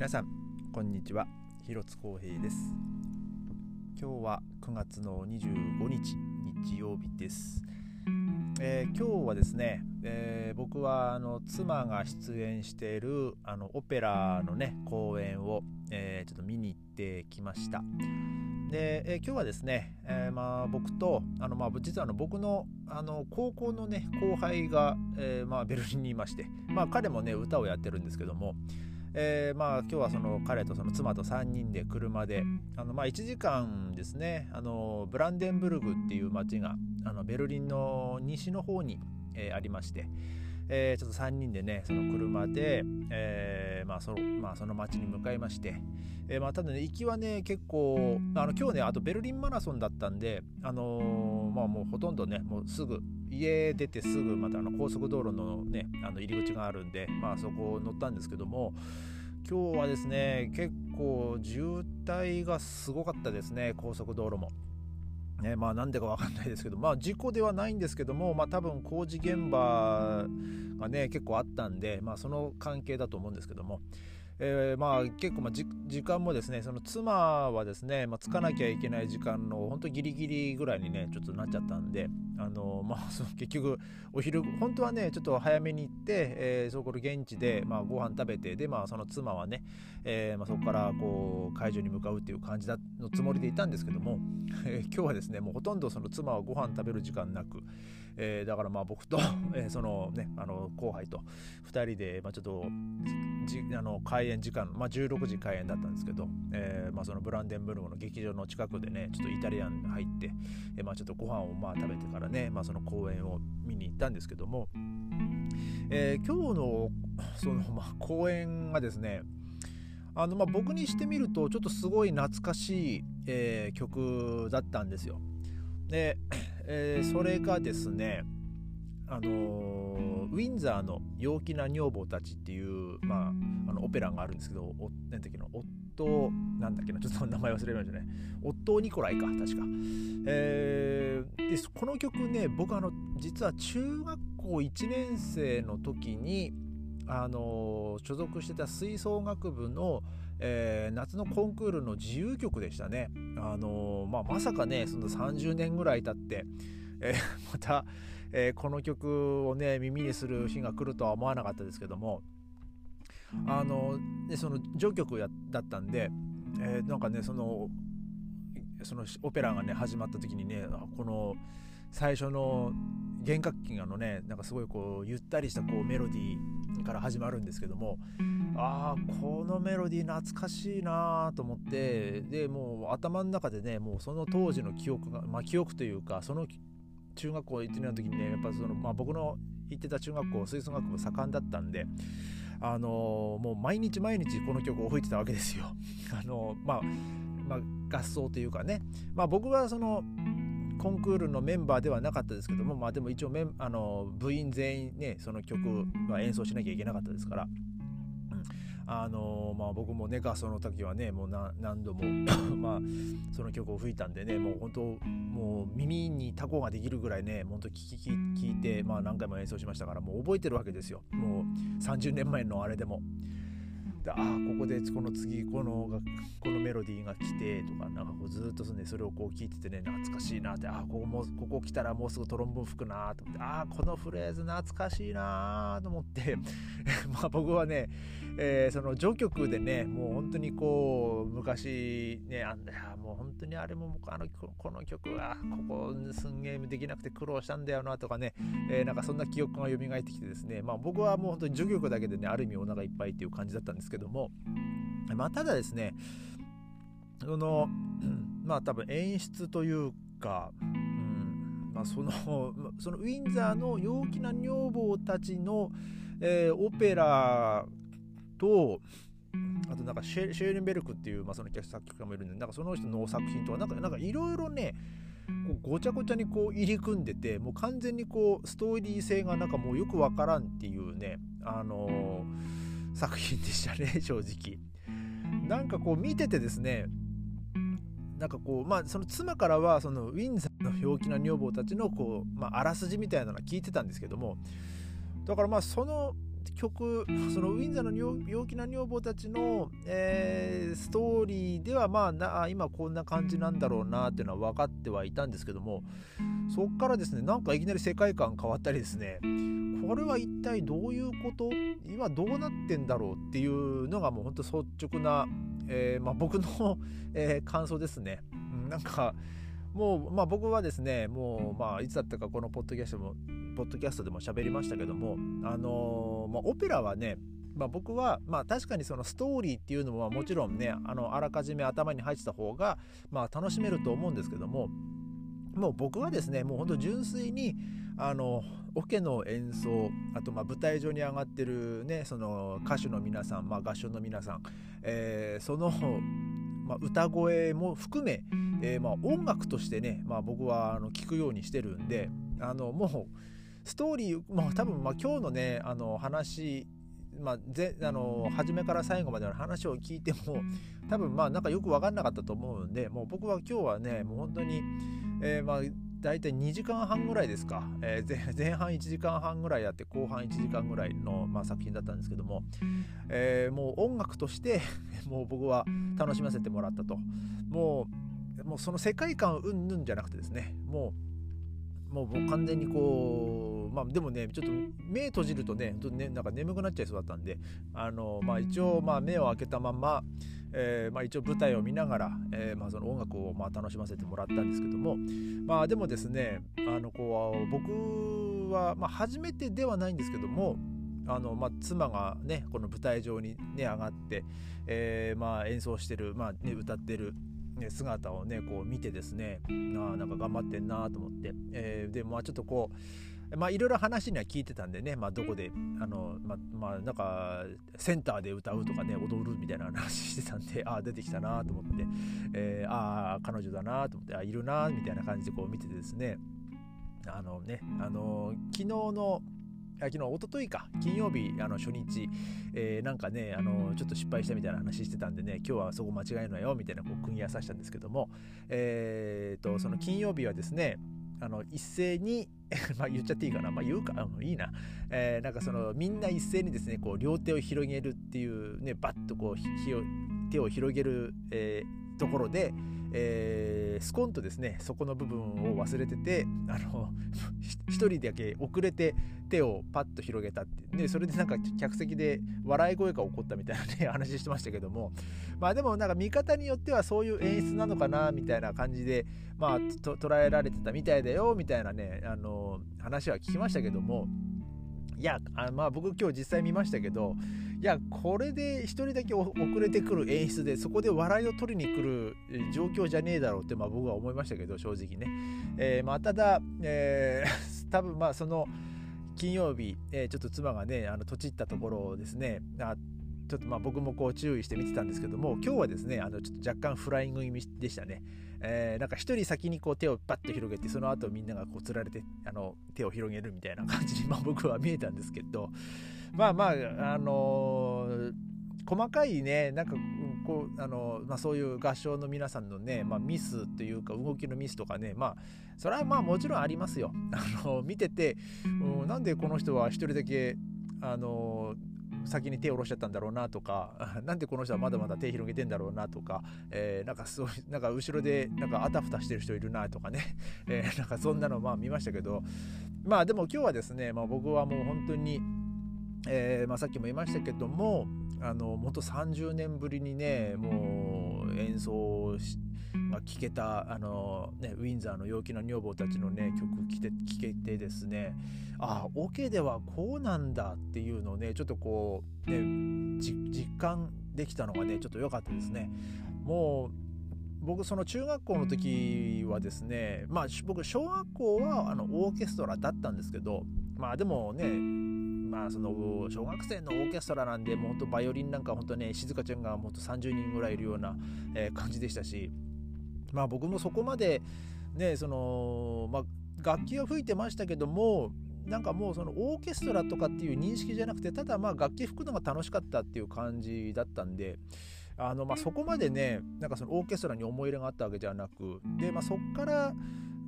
皆さんこんにちは。広津光平です。今日は9月の25日日曜日です、えー今日はですね、えー僕はあの妻が出演しているあのオペラのね公演を、えーちょっと見に行ってきました。で、えー今日はですね、えーまあ、僕とあの、まあ、実はあの僕のあの高校のね後輩が、えーまあ、ベルリンにいまして、まあ、彼もね歌をやってるんですけども、えーまあ今日はその彼とその妻と3人で車であのまあ1時間ですねあのブランデンブルグっていう街があのベルリンの西の方に、えーありまして、えーちょっと3人でねその車で、えーまあそのまあ、その街に向かいまして、えーまあ、ただね行きはね結構あの今日ねあとベルリンマラソンだったんであのまあもうほとんどねもうすぐ家出てすぐまたあの高速道路のねあの入り口があるんでまあそこを乗ったんですけども今日はですね結構渋滞がすごかったですね高速道路も。ね、まあなんでかわかんないですけどまあ事故ではないんですけどもまあ多分工事現場がね結構あったんでまあその関係だと思うんですけども、えーまあ結構まあじ時間もですねその妻はですね、まあ、着かなきゃいけない時間の本当ギリギリぐらいにねちょっとなっちゃったんであのまあその結局お昼本当はねちょっと早めに行って、えーそこの現地で、まあ、ご飯食べてでまあその妻はね、えーまあ、そこからこう会場に向かうっていう感じだのつもりでいたんですけども、えー今日はですねもうほとんどその妻はご飯食べる時間なく、えーだからまあ僕と、えーそのねあの後輩と2人で、まあ、ちょっとじあの開演時間、まあ、16時開演だったんですけど、えーまあ、そのブランデンブルグの劇場の近くでねちょっとイタリアンに入って、えーまあ、ちょっとご飯をまあ食べてからね、まあ、その公演を見に行ったんですけども、えー今日のその、まあ、公演がですねあのまあ僕にしてみるとちょっとすごい懐かしい、えー曲だったんですよ。で、えーそれがですねあのウィンザーの陽気な女房たちっていう、まあ、あのオペラがあるんですけど、おなんだっけな、夫、なんだっけな、ちょっと名前忘れましたね。夫ニコライか、確か。えーでこの曲ね、僕あの、実は中学校1年生の時に、あの所属してた吹奏楽部の、えー夏のコンクールの自由曲でしたね。あのまあ、まさかね、その30年ぐらい経って、えーまた、えーこの曲をね耳にする日が来るとは思わなかったですけどもあのでその序曲やだったんで、えーなんかねそのそのオペラがね始まった時にねこの最初の弦楽器がのねなんかすごいこうゆったりしたこうメロディーから始まるんですけどもああこのメロディー懐かしいなと思ってでもう頭の中でねもうその当時の記憶がまあ記憶というかその中学校1年の時にねやっぱその、まあ、僕の行ってた中学校吹奏楽部盛んだったんであのもう毎日毎日この曲を吹いてたわけですよ。あのまあ、まあ、合奏というかね、まあ、僕はそのコンクールのメンバーではなかったですけども、まあ、でも一応メンあの部員全員ねその曲は演奏しなきゃいけなかったですから。あのまあ、僕もね合奏の時はねもう何度も まあその曲を吹いたんでねもう本当もう耳にタコができるぐらいね本当聞き聞いて、まあ、何回も演奏しましたからもう覚えてるわけですよもう30年前のあれでも。でああここでこの次このこのメロディーが来てとかなんかこうずっとそ,、ね、それをこう聞いててね懐かしいなってああここもここ来たらもうすぐトロンボン吹くなと思ってああこのフレーズ懐かしいなと思って まあ僕はね、えーその序曲でねもう本当にこう昔ねあんだもう本当にあれもあのこの曲はここすんげえできなくて苦労したんだよなとかね、えーなんかそんな記憶が蘇ってきてですねまあ僕はもう本当に序曲だけでねある意味お腹いっぱいっていう感じだったんですけどもまあただですねその まあ多分演出というか、うんまあ、その そのウィンザーの陽気な女房たちの、えーオペラとあとなんかシェーレンベルクっていう、まあ、その作曲家もいるんでなんかその人の作品とかなんかなんかいろいろねこうごちゃごちゃにこう入り組んでてもう完全にこうストーリー性がなんかもうよくわからんっていうねあのー作品でしたね 正直。なんかこう見ててですねなんかこうまあその妻からはそのウィンザーの陽気な女房たちのこう、まあ、あらすじみたいなのは聞いてたんですけどもだからまあその曲そのウィンザーの陽気な女房たちの、えー、ストーリーではまあな今こんな感じなんだろうなっていうのは分かってはいたんですけどもそっからですねなんかいきなり世界観変わったりですねこれは一体どういうこと？今どうなってんだろうっていうのがもうほんと率直な、えーまあ、僕の、え、感想ですね。なんかもう、まあ、僕はですねもう、まあ、いつだったかこのポッドキャストもポッドキャストでも喋りましたけども、あのー、まあ、オペラはねまあ、僕は、まあ、確かにそのストーリーっていうのはもちろんねあのあらかじめ頭に入ってた方が、まあ、楽しめると思うんですけどももう僕はですねもうほんと純粋にあのオケの演奏あとまあ舞台上に上がってるねその歌手の皆さん、まあ、合唱の皆さん、えー、その、まあ、歌声も含め、えー、まあ音楽としてね、まあ、僕はあの聞くようにしてるんであのもうストーリー、まあ、多分まあ今日のねあの話まあ、ぜあの初めから最後までの話を聞いても多分まあなんかよく分かんなかったと思うんでもう僕は今日はねもう本当に、えー、まあ大体2時間半ぐらいですか、えー、前半1時間半ぐらいやって後半1時間ぐらいの、まあ、作品だったんですけども、えー、もう音楽として もう僕は楽しませてもらったと。もうもうその世界観うんぬんじゃなくてですね。もうもう完全にこうまあでもねちょっと目閉じるとねねなんか眠くなっちゃいそうだったんであのまあ一応まあ目を開けたまま、えー、まあ一応舞台を見ながら、えー、まあその音楽をまあ楽しませてもらったんですけどもまあでもですねあのこう僕はまあ初めてではないんですけどもあのまあ、妻がねこの舞台上にね上がって、えー、まあ演奏してる、まあね、歌ってるね、姿をねこう見てですねあなんか頑張ってんなと思って、えー、でまあちょっとこうまあいろいろ話には聞いてたんでね、まあ、どこであのままあなんかセンターで歌うとかね踊るみたいな話してたんでああ出てきたなと思って、えー、ああ彼女だなと思ってあいるなみたいな感じでこう見ててですねあのねあの昨日の昨日、おとといか、金曜日、あの初日、えー、なんかね、あのちょっと失敗したみたいな話してたんでね、今日はそこ間違えるなよ、みたいなこう組み合わさせたんですけども、えーと、その金曜日はですね、あの一斉に まあ言っちゃっていいかな、まあ、言うか、うん、いいな、えー、なんかそのみんな一斉にですねこう両手を広げるっていうねバッとこう手を広げる、えー、ところで、えー、スコンとですねそこの部分を忘れててあの 一人だけ遅れて手をパッと広げたってでそれでなんか客席で笑い声が起こったみたいなね 話してましたけども。まあでもなんか見方によってはそういう演出なのかなみたいな感じでまあ捉えられてたみたいだよみたいなねあの話は聞きましたけども。いやあまあ僕今日実際見ましたけどいやこれで1人だけ遅れてくる演出でそこで笑いを取りに来る状況じゃねえだろうってまあ僕は思いましたけど正直ね、えー、まあただ、えー、多分まあその金曜日、えー、ちょっと妻がねあのとちったところをですねあちょっとまあ僕もこう注意して見てたんですけども今日はですねあのちょっと若干フライング気味でしたね。えー、なんか一人先にこう手をバッと広げてその後みんながこうつられてあの手を広げるみたいな感じに、まあ、僕は見えたんですけどまあまああのー、細かいねなんかこうあの、まあ、そういう合唱の皆さんのね、まあ、ミスというか動きのミスとかねまあそれはまあもちろんありますよ。あの見てて、うん、なんでこの人は一人だけあの先に手を下ろしちゃったんだろうなとか なんでこの人はまだまだ手広げてんだろうなとか、えー、なんかそう なんか後ろでなんかあたふたしてる人いるなとかね、えー、なんかそんなのまあ見ましたけど。まあでも今日はですね、まあ、僕はもう本当に、えーまあ、さっきも言いましたけどもあの元30年ぶりにねもう演奏が聴けたあの、ね、ウィンザーの陽気な女房たちのね曲聴けてですねああオケではこうなんだっていうのをねちょっとこうね実感できたのがねちょっと良かったですね。もう僕その中学校の時はですねまあ僕小学校はあのオーケストラだったんですけどまあでもねまあその小学生のオーケストラなんでもうほんとバイオリンなんかほんとね静香ちゃんがもっと30人ぐらいいるような、えー、感じでしたしまあ僕もそこまでねそのまあ楽器は吹いてましたけどもなんかもうそのオーケストラとかっていう認識じゃなくてただまあ楽器吹くのが楽しかったっていう感じだったんであのまあそこまでねなんかそのオーケストラに思い入れがあったわけじゃなくでまあそっから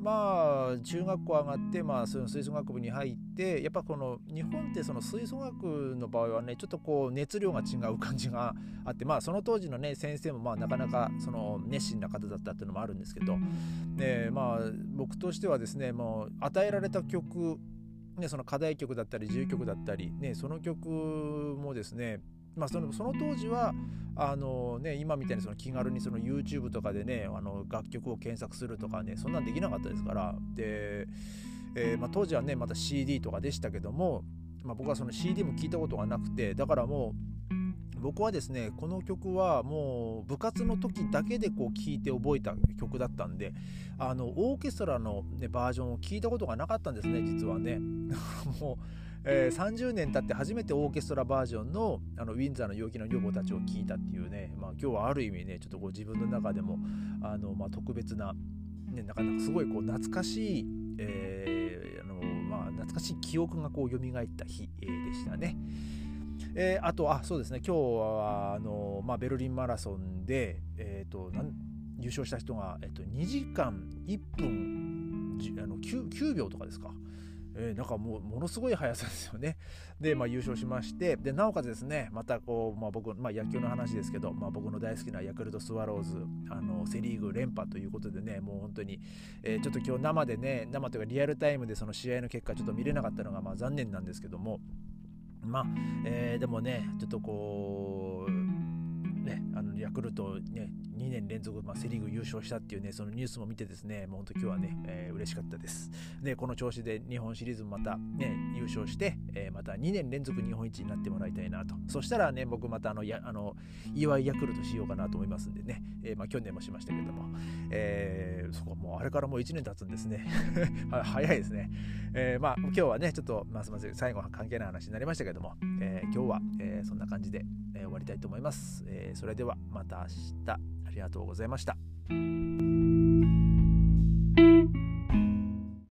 まあ中学校上がって、まあ、その吹奏楽部に入ってやっぱこの日本ってその吹奏楽の場合はねちょっとこう熱量が違う感じがあってまあその当時のね先生もまあなかなかその熱心な方だったっていうのもあるんですけど、ね、まあ僕としてはですねもう与えられた曲ね、その課題曲だったり自由曲だったり、ね、その曲もですねまあ、そのその当時はあの、ね、今みたいにその気軽にその YouTube とかでねあの楽曲を検索するとかねそんなんできなかったですから。で、えー、まあ、当時はねまた CD とかでしたけども、まあ、僕はその CD も聞いたことがなくてだからもう僕はですねこの曲はもう部活の時だけでこう聴いて覚えた曲だったんであのオーケストラの、ね、バージョンを聞いたことがなかったんですね実はね。もうえー、30年経って初めてオーケストラバージョンのあのウィンザーの陽気な女房たちを聞いたっていうね、まあ、今日はある意味ねちょっとこう自分の中でもあの、まあ、特別な、ね、なかなかすごいこう懐かしい、えーあのまあ、懐かしい記憶がこう蘇った日、でしたね。えー、あとあそうですね今日はあの、まあ、ベルリンマラソンで、えーと、なん優勝した人が、えーと、2時間1分あの 9, 9秒とかですか。えー、なんかもうものすごい速さですよね。で、まあ、優勝しましてでなおかつですねまたこう、まあ、僕、まあ、野球の話ですけど、まあ、僕の大好きなヤクルトスワローズあのセ・リーグ連覇ということでねもう本当に、えー、ちょっと今日生でね生というかリアルタイムでその試合の結果ちょっと見れなかったのがまあ残念なんですけどもまあ、えー、でもねちょっとこうねあのヤクルトね2年連続、まあ、セ・リーグ優勝したっていうね、そのニュースも見てですね、もう本当今日はね、えー、嬉しかったです。で、この調子で日本シリーズもまたね、優勝して、えー、また2年連続日本一になってもらいたいなと。そしたらね、僕またあの、やあの祝いヤクルトしようかなと思いますんでね、えー、まあ去年もしましたけども、えー、そこもうあれからもう1年経つんですね。早いですね。えー、まあ今日はね、ちょっとますます最後は関係ない話になりましたけども、えー、今日は、えー、そんな感じで、えー、終わりたいと思います。えー、それではまた明日ありがとうございました。